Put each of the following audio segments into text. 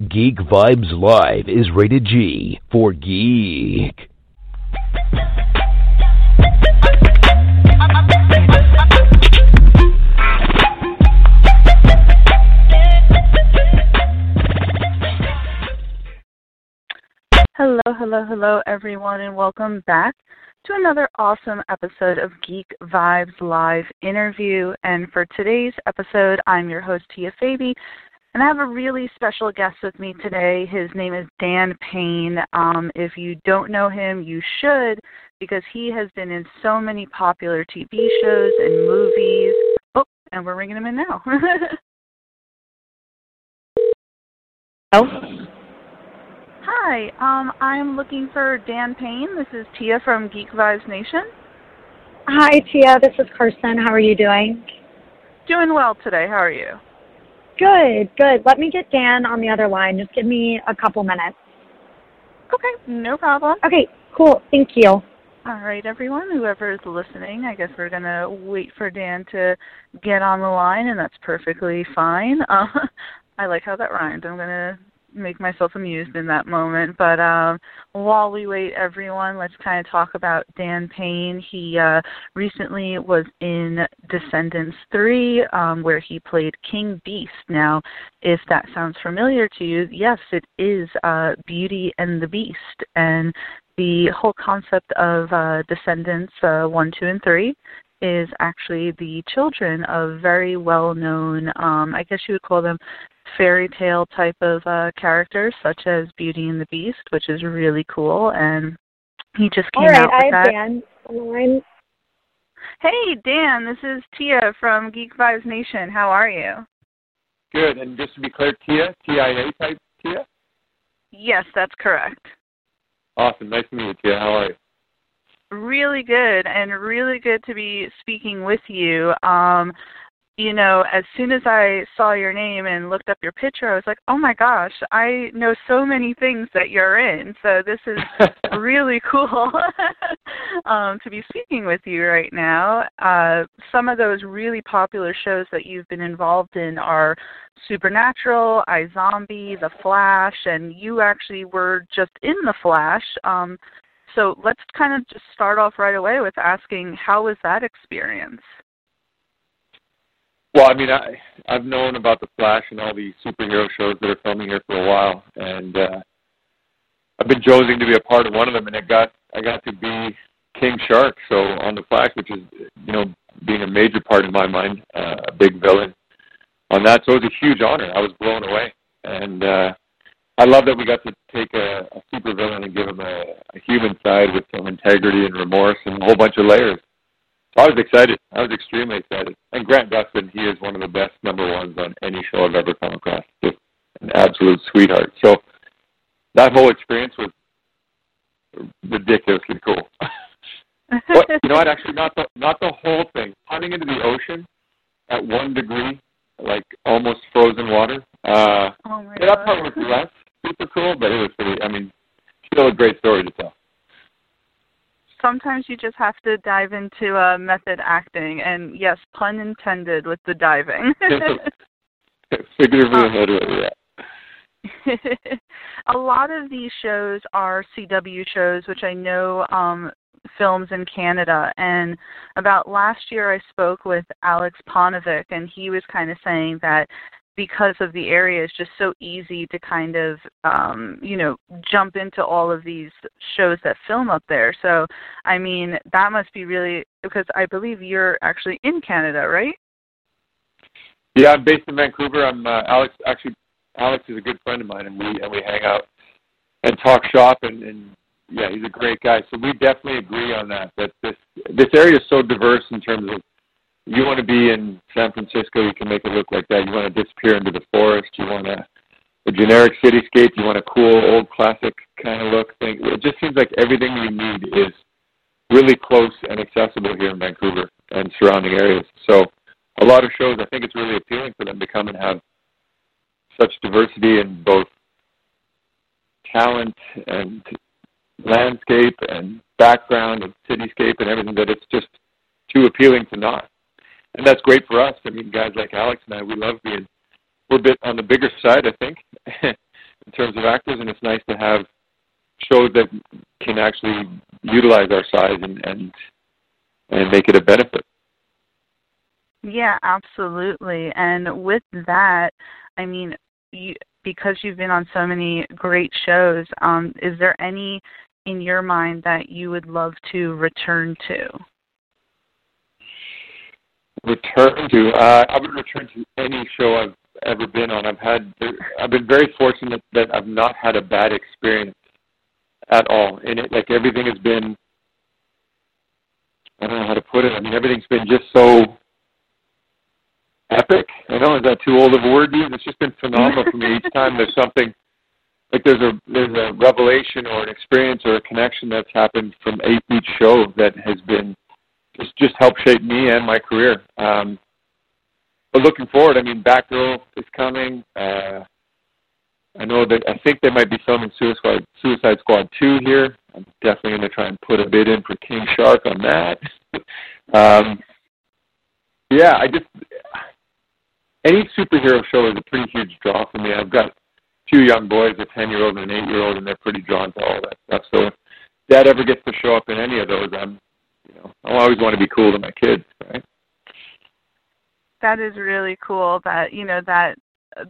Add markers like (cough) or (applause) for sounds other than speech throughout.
Geek Vibes Live is rated G for geek. Hello, hello, hello, everyone, and welcome back to another awesome episode of Geek Vibes Live interview. And for today's episode, I'm your host, Tia Fabi, and I have a really special guest with me today. His name is Dan Payne. Um, if you don't know him, you should, because he has been in so many popular TV shows and movies. Oh, and we're ringing him in now. (laughs) Oh, Hi, um, I'm looking for Dan Payne. This is Tia from Geek Vibes Nation. hi Tia. This is Carson. How are you doing? Doing well today. How are you? Good, good. Let me get Dan on the other line. Just give me a couple minutes. Okay, no problem. Okay, cool. Thank you. All right, everyone, whoever is listening, I guess we're going to wait for Dan to get on the line, and that's perfectly fine. (laughs) Uh, I like how that rhymed. I'm going to make myself amused in that moment. But um, while we wait, everyone, let's kind of talk about Dan Payne. He uh, recently was in Descendants 3, um, where he played King Beast. Now, if that sounds familiar to you, yes, it is uh, Beauty and the Beast. And the whole concept of uh, Descendants uh, 1, 2, and 3 is actually the children of very well known, um, I guess you would call them fairy tale type of uh, characters, such as Beauty and the Beast, which is really cool. And he just came All right, out I with have that. Dan on the line. Hey, Dan, this is Tia from Geek Vibes Nation. How are you? Good. And just to be clear, Tia, T-I-A type Tia? Yes, that's correct. Awesome. Nice to meet you, Tia. How are you? Really good, and really good to be speaking with you. Um, you know, as soon as I saw your name and looked up your picture, I was like, oh my gosh, I know so many things that you're in. So this is (laughs) really cool (laughs) um, to be speaking with you right now. Uh, some of those really popular shows that you've been involved in are Supernatural, iZombie, The Flash, and you actually were just in The Flash. Um, so let's kind of just start off right away with asking, how was that experience? Well, I mean, I, I've known about The Flash and all the superhero shows that are filming here for a while, and uh, I've been chosen to be a part of one of them, and I got I got to be King Shark, so on The Flash, which is, you know, being a major part in my mind, uh, a big villain on that. So it was a huge honor. I was blown away, and uh, I love that we got to take a, a super villain and give him a, a human side with some integrity and remorse and a whole bunch of layers. I was excited. I was extremely excited. And Grant Gustin, he is one of the best number ones on any show I've ever come across. Just an absolute sweetheart. So that whole experience was ridiculously cool. (laughs) but you know what? Actually, not the not the whole thing. Hunting into the ocean at one degree, like almost frozen water. Uh, oh my yeah, that part was less super cool, but it was pretty. I mean, still a great story to tell. Sometimes you just have to dive into uh, method acting, and yes, pun intended with the diving. (laughs) Figuratively literally, (laughs) a lot of these shows are CW shows, which I know um, films in Canada. And about last year, I spoke with Alex Ponovic, and he was kind of saying that because of the area, it's just so easy to kind of, um, you know, jump into all of these shows that film up there. So, I mean, that must be really because I believe you're actually in Canada, right? Yeah, I'm based in Vancouver. I'm uh, Alex. Actually, Alex is a good friend of mine, and we and we hang out and talk shop. And, and yeah, he's a great guy. So we definitely agree on that. That this this area is so diverse in terms of you want to be in San Francisco, you can make it look like that. You want to disappear into the forest. You want a, a generic cityscape. You want a cool old classic kind of look thing. It just seems like everything you need is really close and accessible here in Vancouver and surrounding areas. So a lot of shows, I think it's really appealing for them to come and have such diversity in both talent and landscape and background and cityscape and everything that it's just too appealing to not. And that's great for us. I mean, guys like Alex and I, we love being, we're a bit on the bigger side, I think. (laughs) in terms of actors, and it's nice to have shows that can actually utilize our size and and and make it a benefit. Yeah, absolutely. And with that, I mean, you, because you've been on so many great shows, um, is there any in your mind that you would love to return to? Return to? Uh, I would return to any show I've ever been on. I've had I've been very fortunate that I've not had a bad experience at all in it. Like everything has been I don't know how to put it. I mean everything's been just so epic. I know is that too old of a word to? It's just been phenomenal for me each time there's something like there's a there's a revelation or an experience or a connection that's happened from each show that has been just just helped shape me and my career. Um, but looking forward, I mean, Batgirl is coming. Uh, I know that I think they might be filming Suicide Suicide Squad two here. I'm definitely going to try and put a bid in for King Shark on that. (laughs) um, yeah, I just any superhero show is a pretty huge draw for me. I've got two young boys, a ten year old and an eight year old, and they're pretty drawn to all that stuff. So if Dad ever gets to show up in any of those, I'm, you know, I always want to be cool to my kids, right? That is really cool. That you know that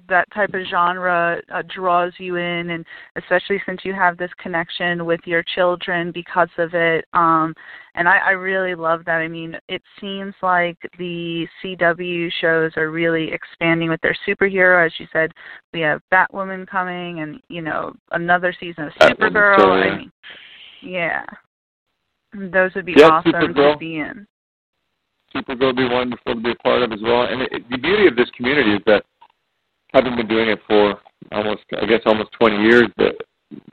that type of genre uh, draws you in and especially since you have this connection with your children because of it um and I, I really love that i mean it seems like the cw shows are really expanding with their superhero as you said we have batwoman coming and you know another season of supergirl Still, yeah. i mean yeah those would be Yeah, awesome Supergirl. to be in Supergirl would be wonderful to be a part of as well. And it, the beauty of this community is that having been doing it for almost, I guess, almost 20 years, the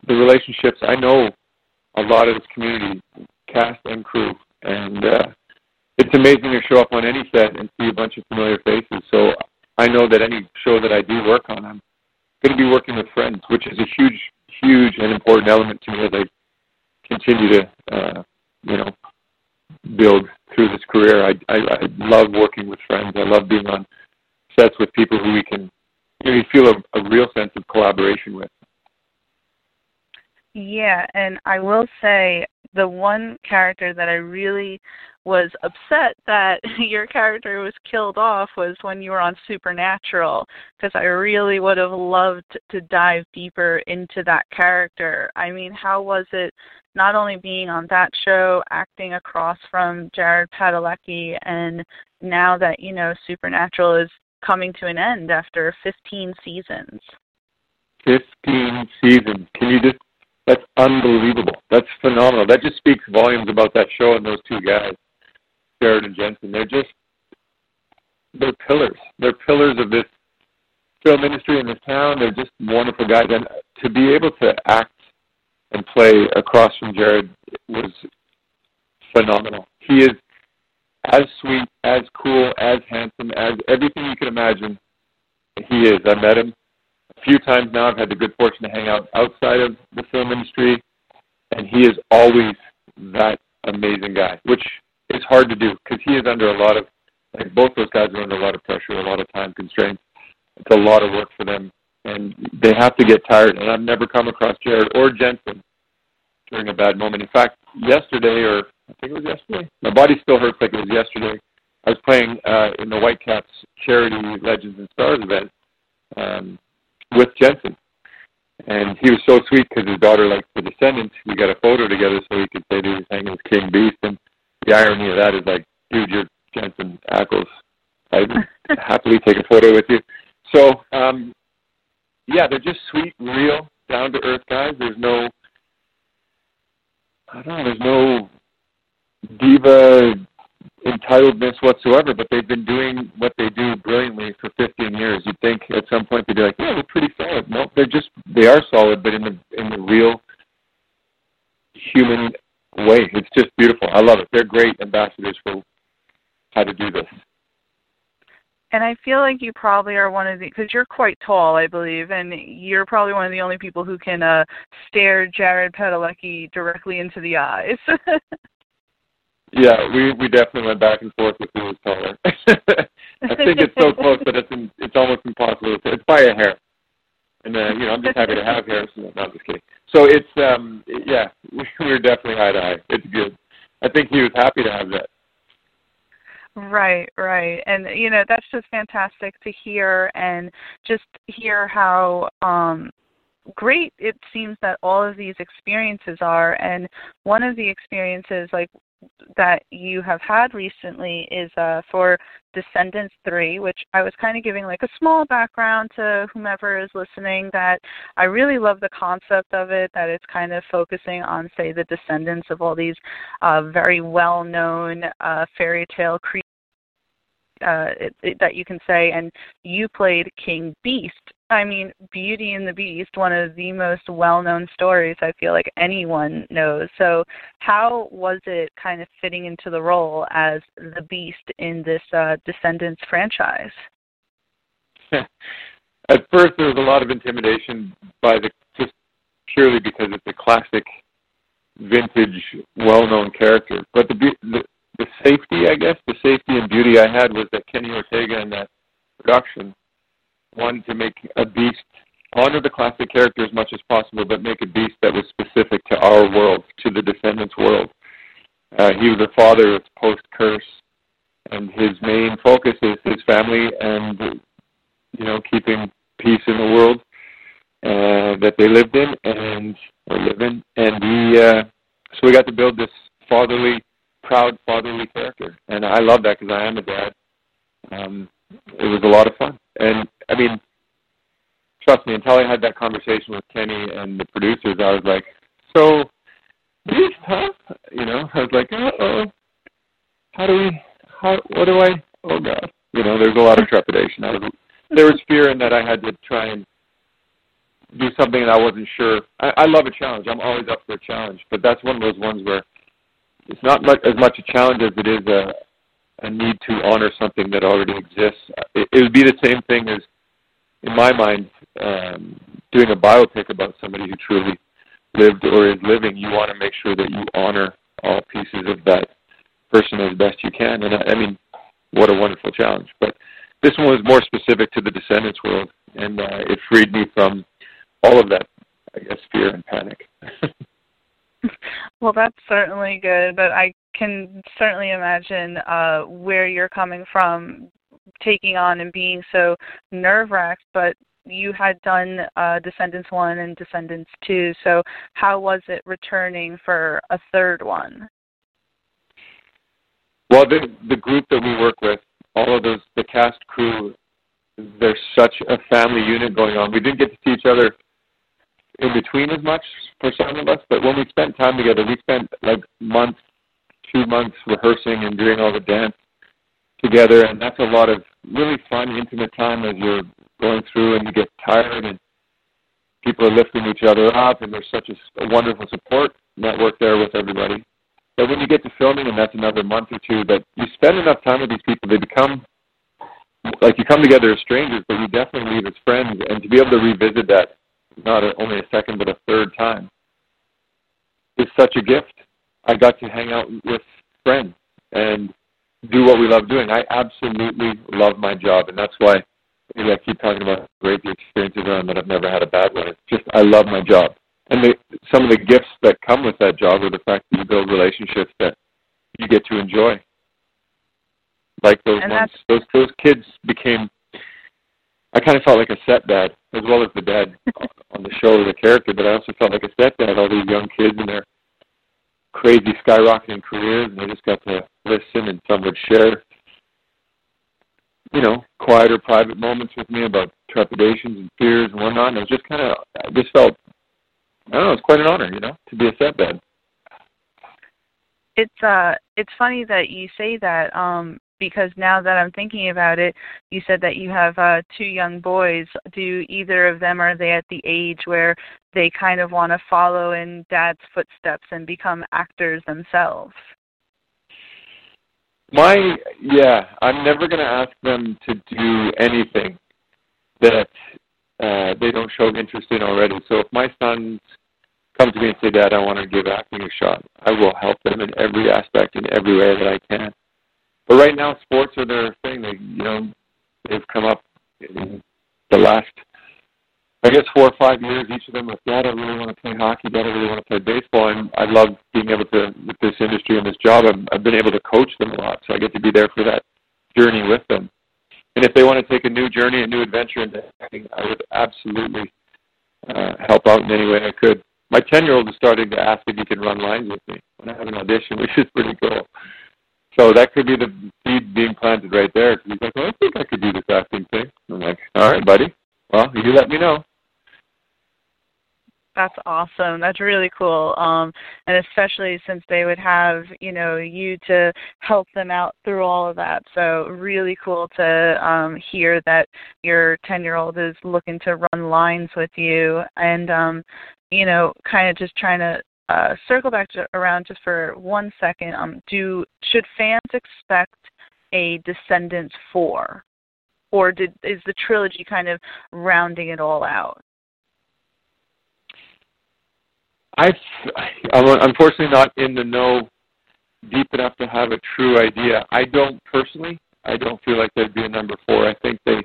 the relationships I know a lot of this community, cast and crew, and uh, it's amazing to show up on any set and see a bunch of familiar faces. So I know that any show that I do work on, I'm going to be working with friends, which is a huge, huge and important element to me as I continue to, uh, you know, build through this career. I, I I love working with friends. I love being on sets with people who we can you, know, feel a, a real sense of collaboration with. Yeah, and I will say the one character that I really was upset that (laughs) your character was killed off was when you were on Supernatural because I really would have loved to dive deeper into that character. I mean, how was it not only being on that show, acting across from Jared Padalecki, and now that, you know, Supernatural is coming to an end after 15 seasons? 15 seasons. Can you just? That's unbelievable. That's phenomenal. That just speaks volumes about that show and those two guys, Jared and Jensen. They're just they're pillars. They're pillars of this film industry in this town. They're just wonderful guys, and to be able to act and play across from Jared was phenomenal. He is as sweet, as cool, as handsome, as everything you can imagine. He is. I met him a few times now. I've had the good fortune to hang out outside of the film industry, and he is always that amazing guy, which is hard to do because he is under a lot of, like both those guys are under a lot of pressure, a lot of time constraints. It's a lot of work for them, and they have to get tired. And I've never come across Jared or Jensen during a bad moment. In fact, yesterday, or I think it was yesterday, my body still hurts like it was yesterday. I was playing uh, in the Whitecaps charity Legends and Stars event um, with Jensen, and he was so sweet because his daughter likes The Descendants. We got a photo together so he could say that he was hanging with King Beast. And the irony of that is like, dude, you're Jensen Ackles. I'd (laughs) happily take a photo with you. So, um, yeah, they're just sweet, real, down to earth guys. There's no, I don't know, there's no diva entitledness whatsoever, but they've been doing what they do brilliantly for 15 years. You'd think at some point they'd be like, yeah, they're pretty solid. No, they're just they are solid, but in the in the real human way. It's just beautiful. I love it. They're great ambassadors for how to do this. And I feel like you probably are one of the because you're quite tall, I believe, and you're probably one of the only people who can uh stare Jared Padalecki directly into the eyes. (laughs) Yeah, we we definitely went back and forth with who was taller. (laughs) I think it's so close that it's in, it's almost impossible. It's, it's by a hair. And uh, you know, I'm just happy to have Harrison. No, I'm just kidding. So it's um, yeah, (laughs) we're definitely eye to eye. It's good. I think he was happy to have that. Right, right. And you know, that's just fantastic to hear and just hear how um great it seems that all of these experiences are and one of the experiences like that you have had recently is uh, for Descendants 3, which I was kind of giving like a small background to whomever is listening that I really love the concept of it, that it's kind of focusing on, say, the descendants of all these uh, very well known uh, fairy tale creatures. Uh, it, it, that you can say, and you played King Beast, I mean, Beauty and the Beast, one of the most well known stories I feel like anyone knows. So, how was it kind of fitting into the role as the Beast in this uh, Descendants franchise? (laughs) At first, there was a lot of intimidation by the just purely because it's a classic, vintage, well-known character. But the the, the safety, I guess, the safety and beauty I had was that Kenny Ortega in that production wanted to make a beast honor the classic character as much as possible, but make a beast that was specific to our world, to the Descendants world. Uh, he was a father of post curse, and his main focus is his family and you know keeping peace in the world uh, that they lived in and or live in. And we uh, so we got to build this fatherly, proud fatherly character, and I love that because I am a dad. Um, it was a lot of fun. And I mean, trust me, until I had that conversation with Kenny and the producers, I was like, so huh? You know, I was like, uh oh, how do we? How? What do I? Oh God, you know, there's a lot of trepidation. I was, there was fear in that I had to try and do something that I wasn't sure. I, I love a challenge. I'm always up for a challenge, but that's one of those ones where it's not much, as much a challenge as it is a a need to honor something that already exists. It, it would be the same thing as, in my mind, um, doing a biopic about somebody who truly lived or is living. You want to make sure that you honor all pieces of that person as best you can. And I, I mean, what a wonderful challenge. But this one was more specific to the Descendants world, and uh, it freed me from all of that, I guess, fear and panic. (laughs) well, that's certainly good, but I can certainly imagine uh, where you're coming from, taking on and being so nerve wracked. But you had done uh, Descendants one and Descendants two, so how was it returning for a third one? Well, the the group that we work with, all of those, the cast crew, there's such a family unit going on. We didn't get to see each other in between as much for some of us, but when we spent time together, we spent like months two months rehearsing and doing all the dance together, and that's a lot of really fun, intimate time as you're going through and you get tired and people are lifting each other up, and there's such a, a wonderful support network there with everybody. But when you get to filming, and that's another month or two, that you spend enough time with these people, they become like you come together as strangers, but you definitely leave as friends, and to be able to revisit that not a, only a second but a third time is such a gift. I got to hang out with friends and do what we love doing. I absolutely love my job, and that's why maybe I keep talking about how great the experiences are and that I've never had a bad one. It's just I love my job, and the, some of the gifts that come with that job are the fact that you build relationships that you get to enjoy. Like those and ones, those those kids became. I kind of felt like a set dad as well as the dad (laughs) on the show, or the character, but I also felt like a step dad. All these young kids and their crazy skyrocketing careers, and they just got to listen, and some would share, you know, quieter, private moments with me about trepidations and fears and whatnot. And it was just kind of, I just felt, I don't know, it's quite an honor, you know, to be a stepdad. It's uh, it's funny that you say that. Um, because now that I'm thinking about it, you said that you have uh, two young boys. Do either of them are they at the age where they kind of want to follow in dad's footsteps and become actors themselves? My yeah, I'm never going to ask them to do anything that uh, they don't show interest in already. So if my sons come to me and say, "Dad, I want to give acting a shot," I will help them in every aspect, in every way that I can. But right now, sports are their thing. They, you know, they've come up in the last I guess four or five years, each of them with Dad, I really want to play hockey. Dad, I really want to play baseball. And I love being able to, with this industry and this job, I've, I've been able to coach them a lot. So I get to be there for that journey with them. And if they want to take a new journey, a new adventure into acting, I would absolutely uh, help out in any way I could. My 10 year old is starting to ask if he can run lines with me when I have an audition, (laughs) which is pretty cool. So that could be the seed being planted right there. He's like, well, I think I could do this acting thing. I'm like, all right, buddy. Well, you let me know. That's awesome. That's really cool. Um, and especially since they would have, you know, you to help them out through all of that. So really cool to um, hear that your 10 year old is looking to run lines with you. And, um, you know, kind of just trying to uh, circle back to, around just for one second. Um, do should fans expect a Descendants four, or did is the trilogy kind of rounding it all out? I, I'm unfortunately not in the know deep enough to have a true idea. I don't personally. I don't feel like there'd be a number four. I think they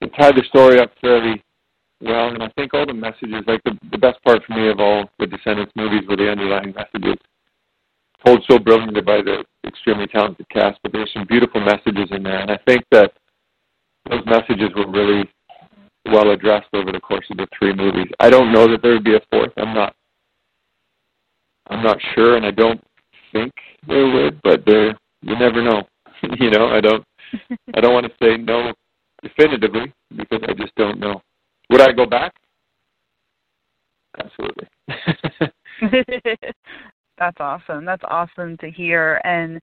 they tied the story up fairly well, and I think all the messages, like the the best part for me of all the Descendants movies, were the underlying messages told so brilliantly by the extremely talented cast. But there's some beautiful messages in there, and I think that those messages were really well addressed over the course of the three movies. I don't know that there would be a fourth. I'm not. I'm not sure, and I don't think there would. But there, you never know. (laughs) you know, I don't. (laughs) I don't want to say no definitively because I just don't know. Would I go back? Absolutely. (laughs) That's awesome. That's awesome to hear. And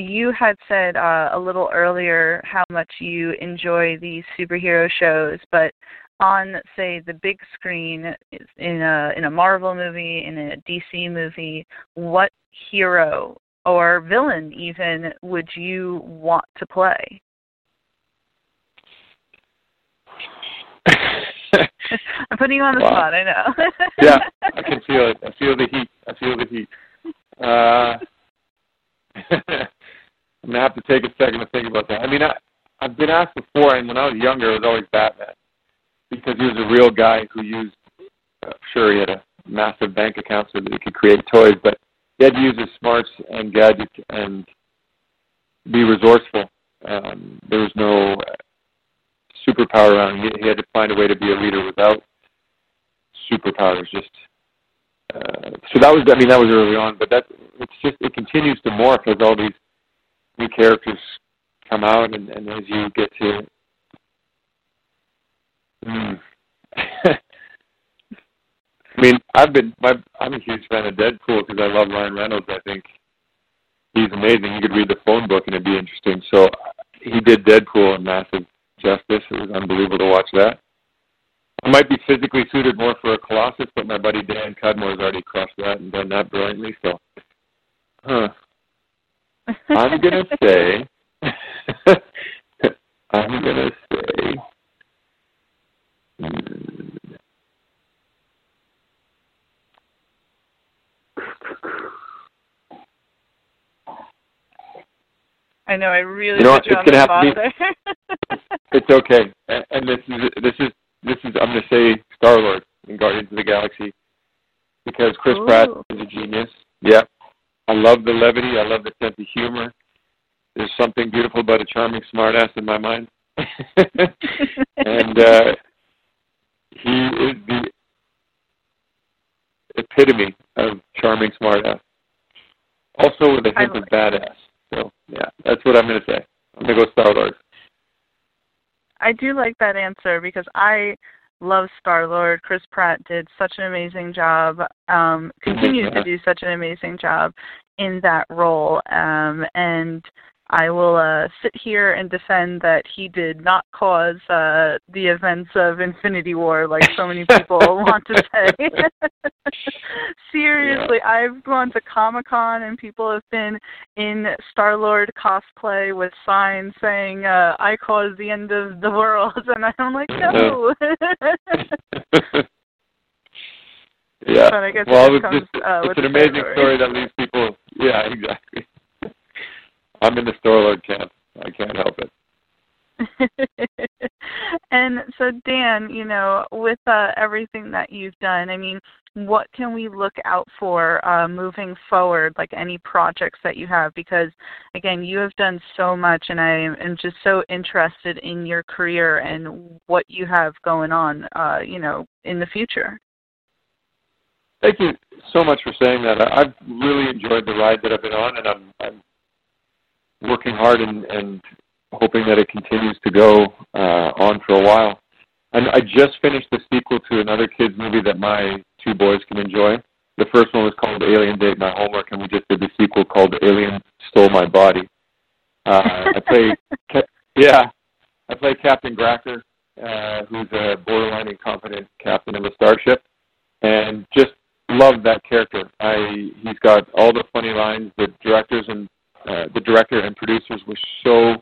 you had said uh, a little earlier how much you enjoy these superhero shows, but on say the big screen in a in a Marvel movie, in a DC movie, what hero or villain even would you want to play? (laughs) I'm putting you on the wow. spot. I know. (laughs) yeah, I can feel it. I feel the heat. I feel the heat. Uh, (laughs) I'm gonna have to take a second to think about that. I mean, I I've been asked before, and when I was younger, it was always Batman because he was a real guy who used. Uh, sure, he had a massive bank account so that he could create toys, but he had to use his smarts and gadgets and be resourceful. Um, there was no superpower around. He, he had to find a way to be a leader without superpowers. Just uh, so that was. I mean, that was early on, but that it's just it continues to morph as all these new characters come out, and, and as you get to. Mm. (laughs) I mean, I've been. My, I'm a huge fan of Deadpool because I love Ryan Reynolds. I think he's amazing. You could read the phone book and it'd be interesting. So he did Deadpool in massive justice. It was unbelievable to watch that. I might be physically suited more for a Colossus, but my buddy Dan Cudmore has already crushed that and done that brilliantly. So, huh. I'm gonna say (laughs) I'm gonna say I know I really you know what, it's gonna have to be, (laughs) It's okay, and this is this is this is I'm gonna say Star Lord in Guardians of the Galaxy because Chris Ooh. Pratt is a genius. Yeah, I love the levity. I love the sense of humor. There's something beautiful about a charming smartass in my mind. (laughs) and uh, he is the epitome of charming smartass. Also with a hint of badass. So yeah, that's what I'm going to say. I'm going to go Star Lord. I do like that answer because I love Star Lord. Chris Pratt did such an amazing job, um, continues to do such an amazing job in that role. Um, and I will uh, sit here and defend that he did not cause uh, the events of Infinity War like so many people (laughs) want to say. (laughs) Seriously, yeah. I've gone to Comic Con and people have been in Star Lord cosplay with signs saying uh, "I caused the end of the world," (laughs) and I'm like, no. yeah. But I guess well, it comes, just, uh, it's an amazing story. story that leaves people. Yeah, exactly. I'm in the Star Lord camp. I can't help it. (laughs) and so Dan, you know, with uh, everything that you've done, I mean, what can we look out for uh, moving forward, like any projects that you have? Because again, you have done so much, and I am just so interested in your career and what you have going on, uh, you know, in the future. Thank you so much for saying that. I've really enjoyed the ride that I've been on, and I'm, I'm working hard and, and hoping that it continues to go uh, on for a while. And I just finished the sequel to another kids movie that my two boys can enjoy. The first one was called Aliens Ate My Homework, and we just did the sequel called Aliens Stole My Body. Uh, I play, (laughs) yeah, I play Captain Grakker, uh, who's a borderline incompetent captain of a starship, and just love that character. I he's got all the funny lines. The directors and uh, the director and producers were so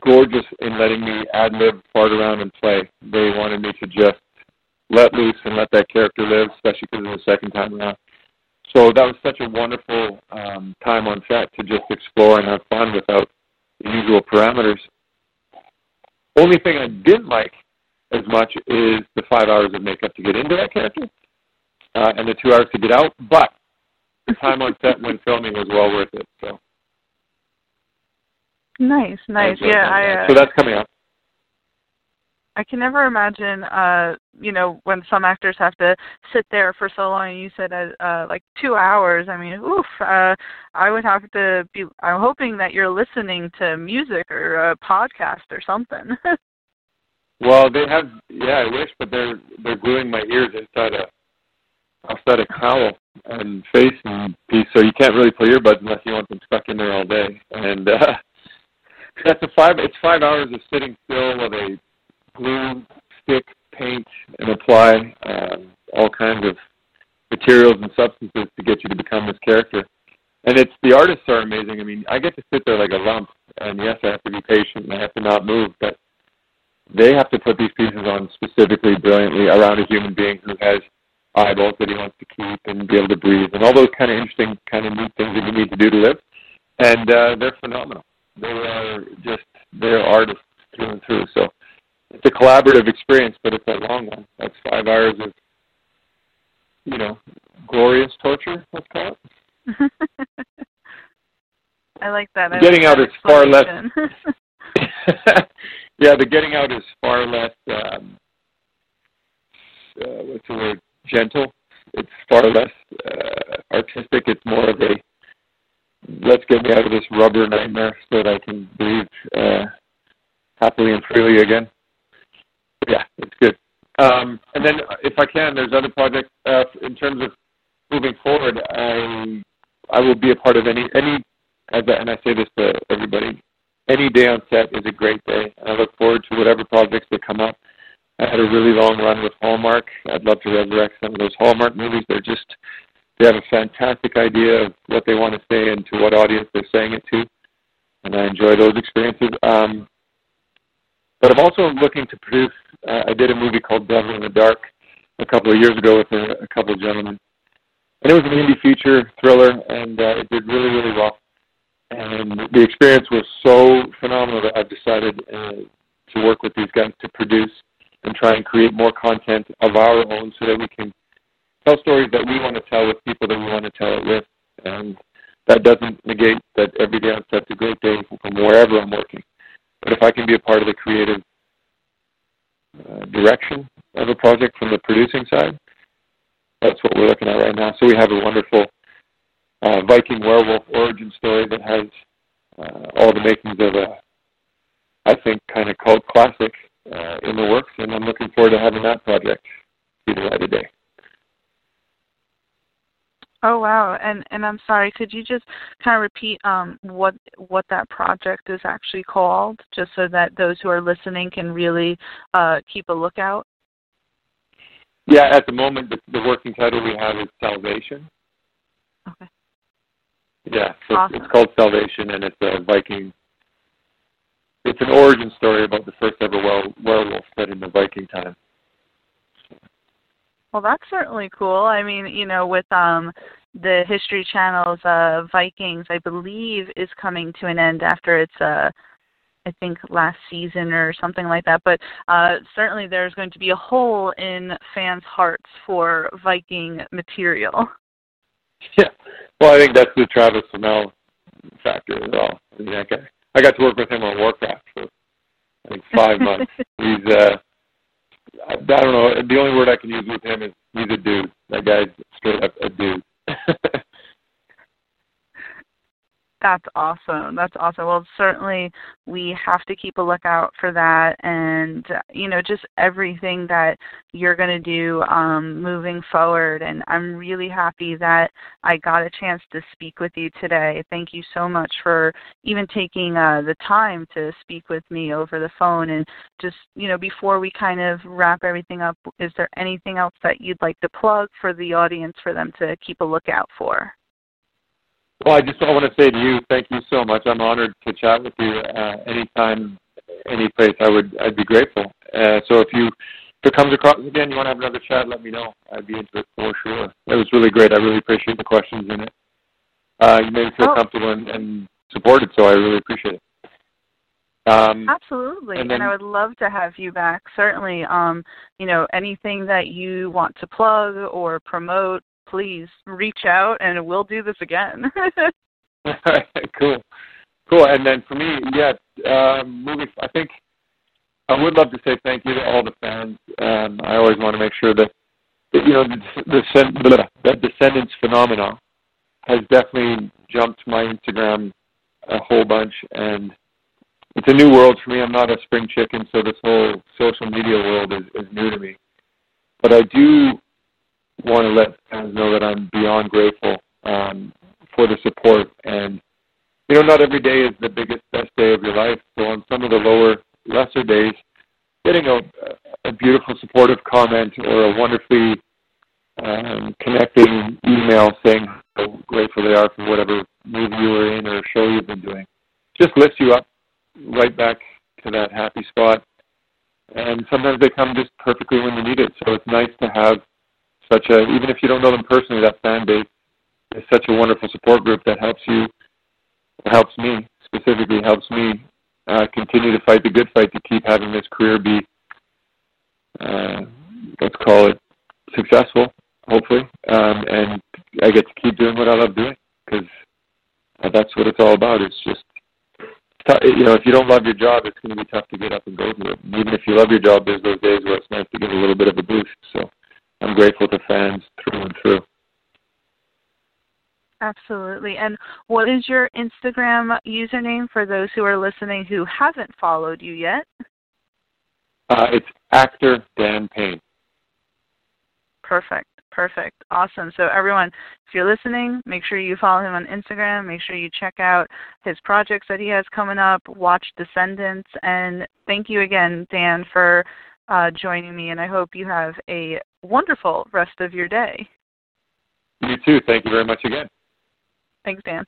gorgeous in letting me ad lib, fart around, and play. They wanted me to just let loose and let that character live, especially because it was the second time around. So that was such a wonderful um, time on set to just explore and have fun without the usual parameters. Only thing I didn't like as much is the five hours of makeup to get into that character uh, and the two hours to get out. But time on set when filming was well worth it. So nice, nice. Yeah, I. Uh, so that's coming up. I can never imagine, uh, you know, when some actors have to sit there for so long. And you said uh, uh, like two hours. I mean, oof. Uh, I would have to be. I'm hoping that you're listening to music or a podcast or something. (laughs) well, they have. Yeah, I wish, but they're they're gluing my ears inside a a cowl and face piece, so you can't really play earbuds unless you want them stuck in there all day. And uh, (laughs) that's a five. It's five hours of sitting still while they glue, stick, paint, and apply um, all kinds of materials and substances to get you to become this character. And it's the artists are amazing. I mean, I get to sit there like a lump, and yes, I have to be patient and I have to not move, but they have to put these pieces on specifically brilliantly around a human being who has eyeballs that he wants to keep and be able to breathe and all those kind of interesting, kind of neat things that you need to do to live. And uh, they're phenomenal. They are just they're artists through and through. So it's a collaborative experience, but it's a long one. That's five hours of you know glorious torture. Let's call it. (laughs) I like that. I getting like out that is far less. (laughs) (laughs) yeah, the getting out is far less. Um, uh, what's the word? Gentle. It's far less uh, artistic. It's more of a let's get me out of this rubber nightmare so that I can breathe uh, happily and freely again. Yeah, it's good. Um, and then, if I can, there's other projects uh, in terms of moving forward. I I will be a part of any any, and I say this to everybody. Any day on set is a great day. I look forward to whatever projects that come up. I had a really long run with Hallmark. I'd love to resurrect some of those Hallmark movies. They're just they have a fantastic idea of what they want to say and to what audience they're saying it to, and I enjoy those experiences. Um, but I'm also looking to produce. Uh, I did a movie called Devil in the Dark a couple of years ago with a, a couple of gentlemen, and it was an indie feature thriller, and uh, it did really, really well. And the experience was so phenomenal that I've decided uh, to work with these guys to produce and try and create more content of our own so that we can tell stories that we want to tell with people that we want to tell it with. And that doesn't negate that every day on set's a great day from wherever I'm working. But if I can be a part of the creative uh, direction of a project from the producing side, that's what we're looking at right now. So we have a wonderful uh, Viking werewolf origin story that has uh, all the makings of a, I think, kind of cult classic uh, in the works, and I'm looking forward to having that project see the light of day. Oh wow! And and I'm sorry, could you just kind of repeat um, what what that project is actually called, just so that those who are listening can really uh, keep a lookout? Yeah, at the moment, the, the working title we have is Salvation. Okay. Yeah, so awesome. it's called Salvation, and it's a Viking it's an origin story about the first ever werewolf set in the Viking time. Well, that's certainly cool. I mean, you know, with um the History Channel's uh Vikings, I believe is coming to an end after its uh I think last season or something like that. But uh, certainly there's going to be a hole in fans' hearts for Viking material. Yeah, well, I think that's the Travis Fimmel factor as well. I mean, that guy. I got to work with him on Warcraft for I think five months. (laughs) He's uh, I, I don't know. The only word I can use with him is he's a dude. That guy's straight up a dude. (laughs) That's awesome. That's awesome. Well, certainly we have to keep a lookout for that and, you know, just everything that you're going to do um, moving forward. And I'm really happy that I got a chance to speak with you today. Thank you so much for even taking uh, the time to speak with me over the phone. And just, you know, before we kind of wrap everything up, is there anything else that you'd like to plug for the audience for them to keep a lookout for? Well, I just I want to say to you, thank you so much. I'm honored to chat with you uh, anytime, any place. I would I'd be grateful. Uh, so if you if it comes across again, you want to have another chat, let me know. I'd be into it for sure. It was really great. I really appreciate the questions in it. Uh, you made me feel oh. comfortable and, and supported, so I really appreciate it. Um, Absolutely, and, then, and, I would love to have you back. Certainly, um, you know, anything that you want to plug or promote, please reach out and we'll do this again. (laughs) (laughs) cool. Cool. And then for me, yeah, um, moving, I think I would love to say thank you to all the fans. Um, I always want to make sure that, that you know, the, the, the Descendants phenomenon has definitely jumped my Instagram a whole bunch. And it's a new world for me. I'm not a spring chicken, so this whole social media world is, is new to me. But I do want to let fans know that I'm beyond grateful um, for the support. And you know, not every day is the biggest, best day of your life. So on some of the lower, lesser days, getting a, a beautiful, supportive comment or a wonderfully um, connecting email saying how grateful they are for whatever movie you were in or show you've been doing, just lifts you up right back to that happy spot. And sometimes they come just perfectly when you need it. So it's nice to have such a even if you don't know them personally, that fan base is such a wonderful support group that helps you, helps me specifically, helps me uh, continue to fight the good fight to keep having this career be, uh, let's call it, successful, hopefully, um, and I get to keep doing what I love doing because uh, that's what it's all about. It's just you know, if you don't love your job, it's going to be tough to get up and go to it. And even if you love your job, there's those days where it's nice to get a little bit of a boost. Grateful to fans through and through. Absolutely. And what is your Instagram username for those who are listening who haven't followed you yet? Uh, it's actor Dan Payne. Perfect. Perfect. Awesome. So everyone, if you're listening, make sure you follow him on Instagram. Make sure you check out his projects that he has coming up. Watch Descendants. And thank you again, Dan, for uh, joining me. And I hope you have a wonderful rest of your day. You too. Thank you very much again. Thanks, Dan.